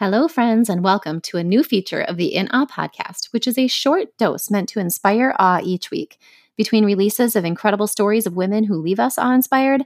Hello, friends, and welcome to a new feature of the In Awe podcast, which is a short dose meant to inspire awe each week. Between releases of incredible stories of women who leave us awe inspired,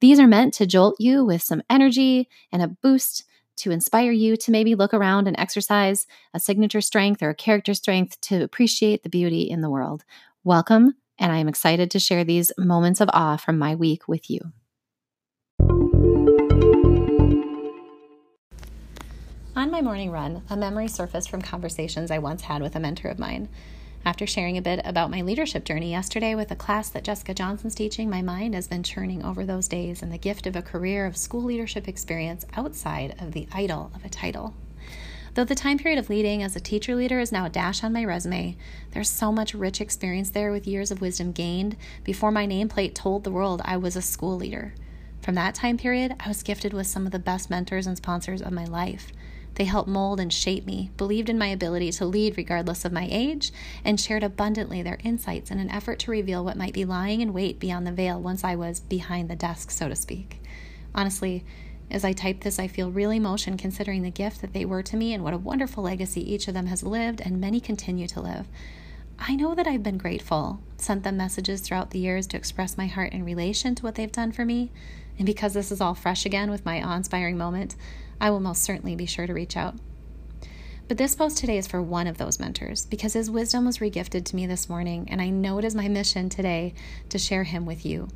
these are meant to jolt you with some energy and a boost to inspire you to maybe look around and exercise a signature strength or a character strength to appreciate the beauty in the world. Welcome, and I am excited to share these moments of awe from my week with you. On my morning run, a memory surfaced from conversations I once had with a mentor of mine. After sharing a bit about my leadership journey yesterday with a class that Jessica Johnson's teaching, my mind has been churning over those days and the gift of a career of school leadership experience outside of the idol of a title. Though the time period of leading as a teacher leader is now a dash on my resume, there's so much rich experience there with years of wisdom gained before my nameplate told the world I was a school leader. From that time period, I was gifted with some of the best mentors and sponsors of my life. They helped mold and shape me, believed in my ability to lead regardless of my age, and shared abundantly their insights in an effort to reveal what might be lying in wait beyond the veil once I was behind the desk, so to speak. Honestly, as I type this, I feel real emotion considering the gift that they were to me and what a wonderful legacy each of them has lived and many continue to live. I know that I've been grateful, sent them messages throughout the years to express my heart in relation to what they've done for me. And because this is all fresh again with my awe inspiring moment, I will most certainly be sure to reach out. But this post today is for one of those mentors because his wisdom was regifted to me this morning, and I know it is my mission today to share him with you.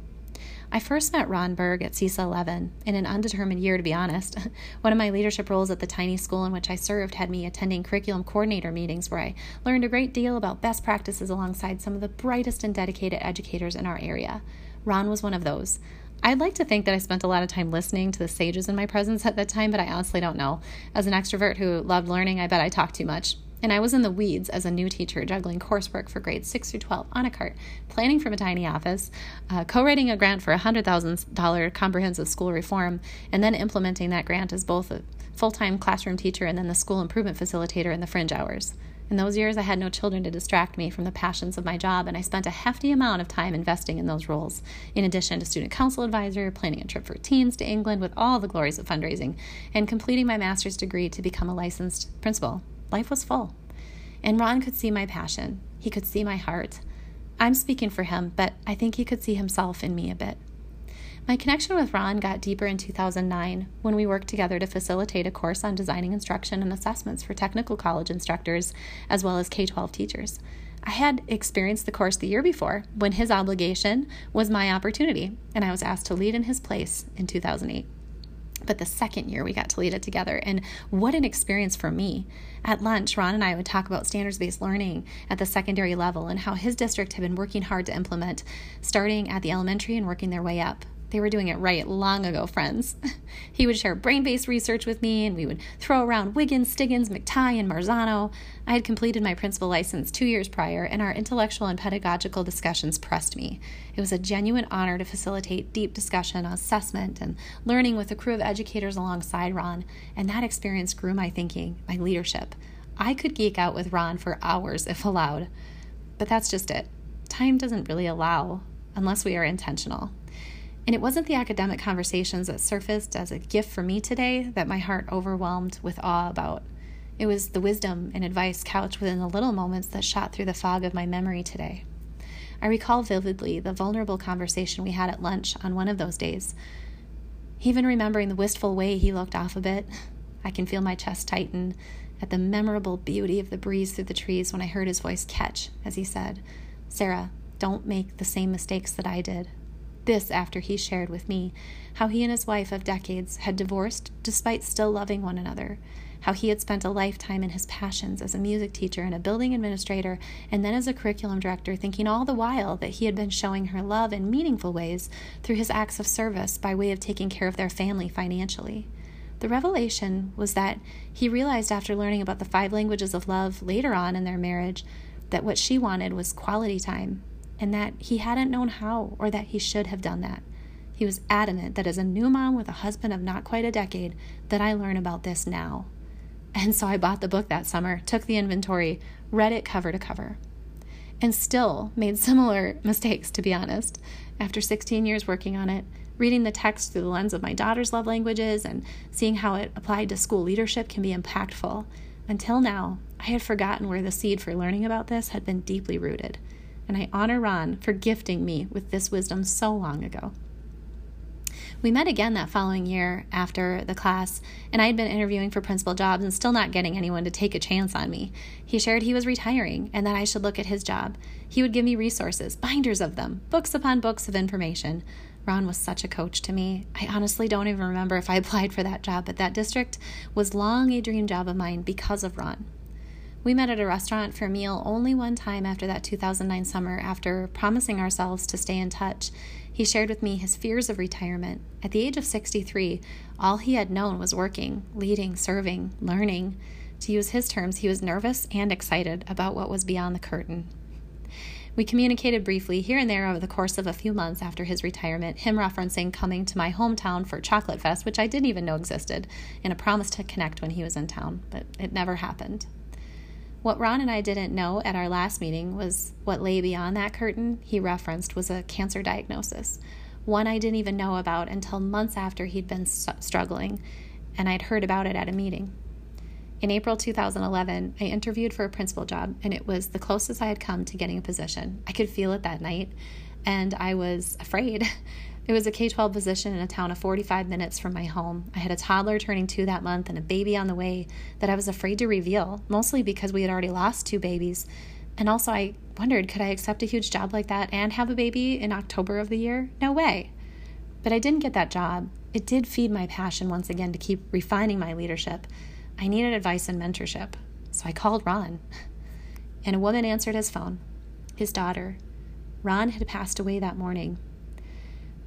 I first met Ron Berg at CESA 11 in an undetermined year, to be honest. One of my leadership roles at the tiny school in which I served had me attending curriculum coordinator meetings where I learned a great deal about best practices alongside some of the brightest and dedicated educators in our area. Ron was one of those. I'd like to think that I spent a lot of time listening to the sages in my presence at that time, but I honestly don't know. As an extrovert who loved learning, I bet I talked too much. And I was in the weeds as a new teacher, juggling coursework for grades 6 through 12 on a cart, planning from a tiny office, uh, co writing a grant for a $100,000 comprehensive school reform, and then implementing that grant as both a full time classroom teacher and then the school improvement facilitator in the fringe hours. In those years, I had no children to distract me from the passions of my job, and I spent a hefty amount of time investing in those roles, in addition to student council advisor, planning a trip for teens to England with all the glories of fundraising, and completing my master's degree to become a licensed principal. Life was full. And Ron could see my passion, he could see my heart. I'm speaking for him, but I think he could see himself in me a bit. My connection with Ron got deeper in 2009 when we worked together to facilitate a course on designing instruction and assessments for technical college instructors as well as K 12 teachers. I had experienced the course the year before when his obligation was my opportunity, and I was asked to lead in his place in 2008. But the second year we got to lead it together, and what an experience for me. At lunch, Ron and I would talk about standards based learning at the secondary level and how his district had been working hard to implement, starting at the elementary and working their way up. They were doing it right long ago, friends. he would share brain based research with me, and we would throw around Wiggins, Stiggins, McTighe, and Marzano. I had completed my principal license two years prior, and our intellectual and pedagogical discussions pressed me. It was a genuine honor to facilitate deep discussion on assessment and learning with a crew of educators alongside Ron, and that experience grew my thinking, my leadership. I could geek out with Ron for hours if allowed, but that's just it. Time doesn't really allow unless we are intentional. And it wasn't the academic conversations that surfaced as a gift for me today that my heart overwhelmed with awe about. It was the wisdom and advice couched within the little moments that shot through the fog of my memory today. I recall vividly the vulnerable conversation we had at lunch on one of those days. Even remembering the wistful way he looked off a bit, I can feel my chest tighten at the memorable beauty of the breeze through the trees when I heard his voice catch as he said, Sarah, don't make the same mistakes that I did. This after he shared with me how he and his wife of decades had divorced despite still loving one another, how he had spent a lifetime in his passions as a music teacher and a building administrator, and then as a curriculum director, thinking all the while that he had been showing her love in meaningful ways through his acts of service by way of taking care of their family financially. The revelation was that he realized after learning about the five languages of love later on in their marriage that what she wanted was quality time and that he hadn't known how or that he should have done that. He was adamant that as a new mom with a husband of not quite a decade, that I learn about this now. And so I bought the book that summer, took the inventory, read it cover to cover, and still made similar mistakes, to be honest. After 16 years working on it, Reading the text through the lens of my daughter's love languages and seeing how it applied to school leadership can be impactful. Until now, I had forgotten where the seed for learning about this had been deeply rooted, and I honor Ron for gifting me with this wisdom so long ago. We met again that following year after the class, and I had been interviewing for principal jobs and still not getting anyone to take a chance on me. He shared he was retiring and that I should look at his job. He would give me resources, binders of them, books upon books of information. Ron was such a coach to me. I honestly don't even remember if I applied for that job, but that district was long a dream job of mine because of Ron. We met at a restaurant for a meal only one time after that 2009 summer after promising ourselves to stay in touch. He shared with me his fears of retirement. At the age of 63, all he had known was working, leading, serving, learning. To use his terms, he was nervous and excited about what was beyond the curtain. We communicated briefly here and there over the course of a few months after his retirement, him referencing coming to my hometown for Chocolate Fest, which I didn't even know existed, and a promise to connect when he was in town, but it never happened. What Ron and I didn't know at our last meeting was what lay beyond that curtain he referenced was a cancer diagnosis, one I didn't even know about until months after he'd been struggling, and I'd heard about it at a meeting. In April 2011, I interviewed for a principal job, and it was the closest I had come to getting a position. I could feel it that night, and I was afraid. It was a K 12 position in a town of 45 minutes from my home. I had a toddler turning two that month and a baby on the way that I was afraid to reveal, mostly because we had already lost two babies. And also, I wondered could I accept a huge job like that and have a baby in October of the year? No way. But I didn't get that job. It did feed my passion once again to keep refining my leadership. I needed advice and mentorship. So I called Ron. And a woman answered his phone, his daughter. Ron had passed away that morning.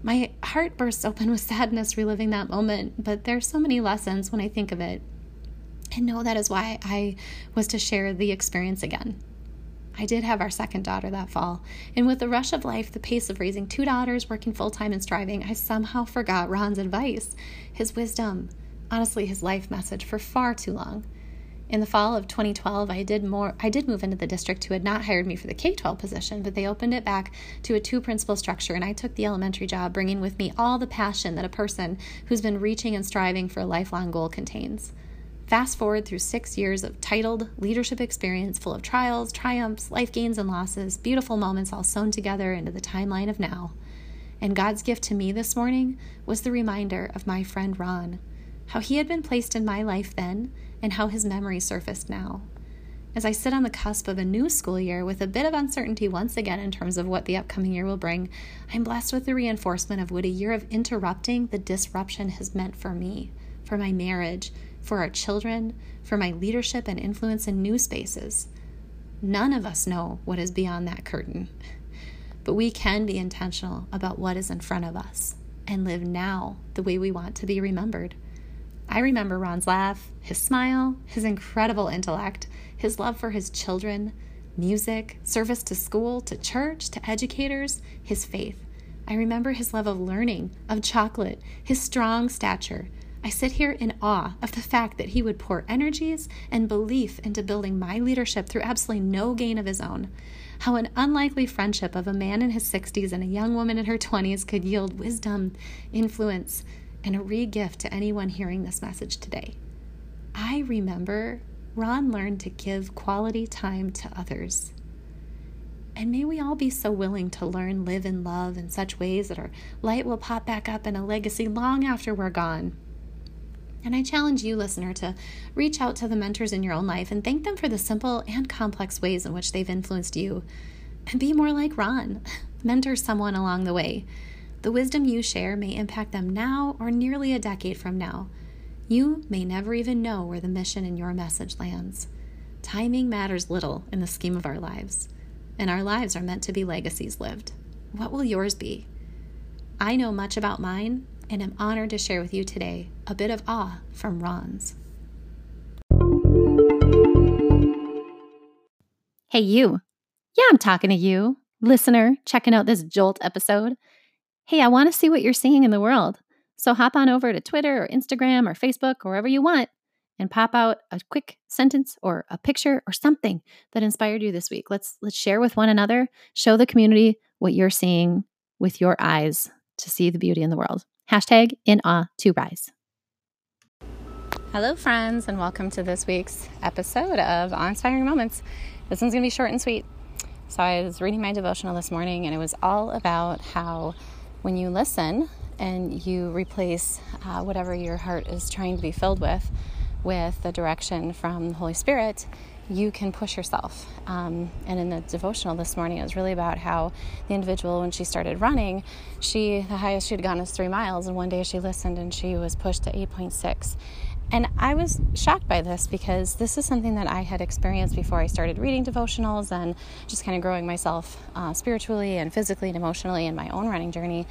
My heart bursts open with sadness reliving that moment, but there's so many lessons when I think of it. And know that is why I was to share the experience again. I did have our second daughter that fall, and with the rush of life, the pace of raising two daughters, working full time, and striving, I somehow forgot Ron's advice, his wisdom, honestly, his life message for far too long. In the fall of 2012, I did more I did move into the district who had not hired me for the K-12 position, but they opened it back to a two-principal structure and I took the elementary job, bringing with me all the passion that a person who's been reaching and striving for a lifelong goal contains. Fast forward through 6 years of titled leadership experience full of trials, triumphs, life gains and losses, beautiful moments all sewn together into the timeline of now. And God's gift to me this morning was the reminder of my friend Ron, how he had been placed in my life then and how his memory surfaced now. As I sit on the cusp of a new school year with a bit of uncertainty once again in terms of what the upcoming year will bring, I'm blessed with the reinforcement of what a year of interrupting the disruption has meant for me, for my marriage, for our children, for my leadership and influence in new spaces. None of us know what is beyond that curtain, but we can be intentional about what is in front of us and live now the way we want to be remembered. I remember Ron's laugh, his smile, his incredible intellect, his love for his children, music, service to school, to church, to educators, his faith. I remember his love of learning, of chocolate, his strong stature. I sit here in awe of the fact that he would pour energies and belief into building my leadership through absolutely no gain of his own. How an unlikely friendship of a man in his 60s and a young woman in her 20s could yield wisdom, influence, and a re gift to anyone hearing this message today. I remember Ron learned to give quality time to others. And may we all be so willing to learn, live, and love in such ways that our light will pop back up in a legacy long after we're gone. And I challenge you, listener, to reach out to the mentors in your own life and thank them for the simple and complex ways in which they've influenced you. And be more like Ron. Mentor someone along the way. The wisdom you share may impact them now or nearly a decade from now. You may never even know where the mission in your message lands. Timing matters little in the scheme of our lives, and our lives are meant to be legacies lived. What will yours be? I know much about mine and am honored to share with you today a bit of awe from Ron's. Hey, you. Yeah, I'm talking to you, listener, checking out this Jolt episode hey, I want to see what you're seeing in the world. So hop on over to Twitter or Instagram or Facebook or wherever you want and pop out a quick sentence or a picture or something that inspired you this week. Let's let's share with one another, show the community what you're seeing with your eyes to see the beauty in the world. Hashtag in awe to rise. Hello, friends, and welcome to this week's episode of Awe Inspiring Moments. This one's to be short and sweet. So, I was reading my devotional this morning, and it was all about how when you listen and you replace uh, whatever your heart is trying to be filled with with the direction from the Holy Spirit, you can push yourself. Um, and in the devotional this morning, it was really about how the individual, when she started running, she the highest she had gone is three miles, and one day she listened and she was pushed to 8.6. And I was shocked by this because this is something that I had experienced before I started reading devotionals and just kind of growing myself uh, spiritually and physically and emotionally in my own running journey.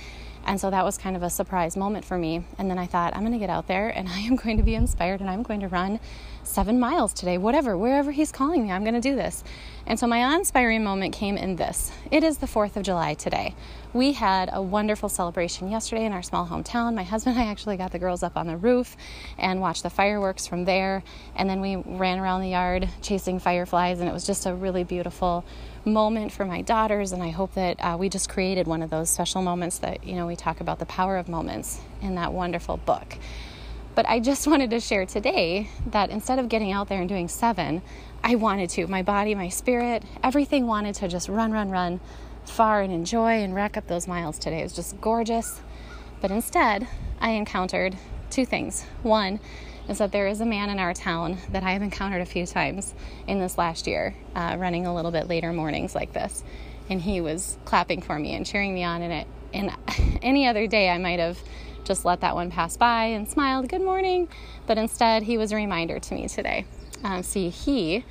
And so that was kind of a surprise moment for me. And then I thought, I'm going to get out there and I am going to be inspired and I'm going to run seven miles today, whatever, wherever He's calling me, I'm going to do this. And so my inspiring moment came in this it is the 4th of July today. We had a wonderful celebration yesterday in our small hometown. My husband and I actually got the girls up on the roof and watched the fireworks from there. And then we ran around the yard chasing fireflies, and it was just a really beautiful moment for my daughters. And I hope that uh, we just created one of those special moments that, you know, we talk about the power of moments in that wonderful book. But I just wanted to share today that instead of getting out there and doing seven, I wanted to. My body, my spirit, everything wanted to just run, run, run far and enjoy and rack up those miles today. It was just gorgeous. But instead, I encountered two things. One is that there is a man in our town that I have encountered a few times in this last year, uh, running a little bit later mornings like this. And he was clapping for me and cheering me on in it. And any other day, I might have just let that one pass by and smiled, good morning. But instead, he was a reminder to me today. Um, see, he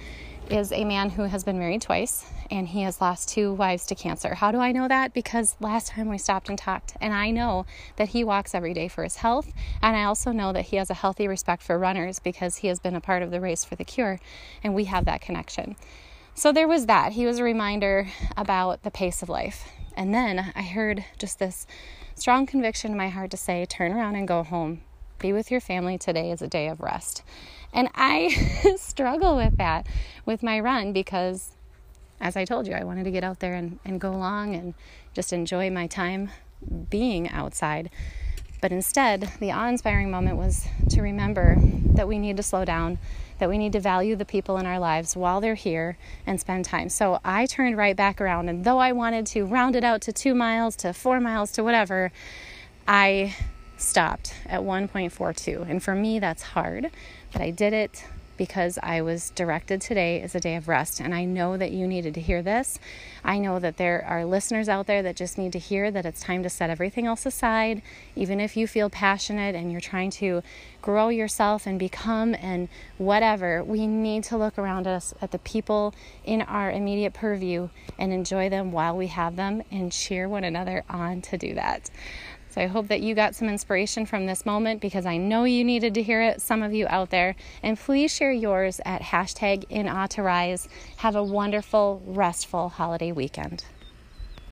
is a man who has been married twice and he has lost two wives to cancer. How do I know that? Because last time we stopped and talked, and I know that he walks every day for his health, and I also know that he has a healthy respect for runners because he has been a part of the race for the cure, and we have that connection. So there was that. He was a reminder about the pace of life. And then I heard just this strong conviction in my heart to say, turn around and go home. Be with your family. Today is a day of rest. And I struggle with that with my run because as I told you, I wanted to get out there and, and go along and just enjoy my time being outside. But instead, the awe inspiring moment was to remember that we need to slow down, that we need to value the people in our lives while they're here and spend time. So I turned right back around, and though I wanted to round it out to two miles, to four miles, to whatever, I stopped at 1.42. And for me, that's hard, but I did it because I was directed today as a day of rest. And I know that you needed to hear this. I know that there are listeners out there that just need to hear that it's time to set everything else aside, even if you feel passionate and you're trying to grow yourself and become and whatever. We need to look around us at the people in our immediate purview and enjoy them while we have them and cheer one another on to do that. So I hope that you got some inspiration from this moment because I know you needed to hear it, some of you out there. And please share yours at hashtag in. Have a wonderful, restful holiday weekend.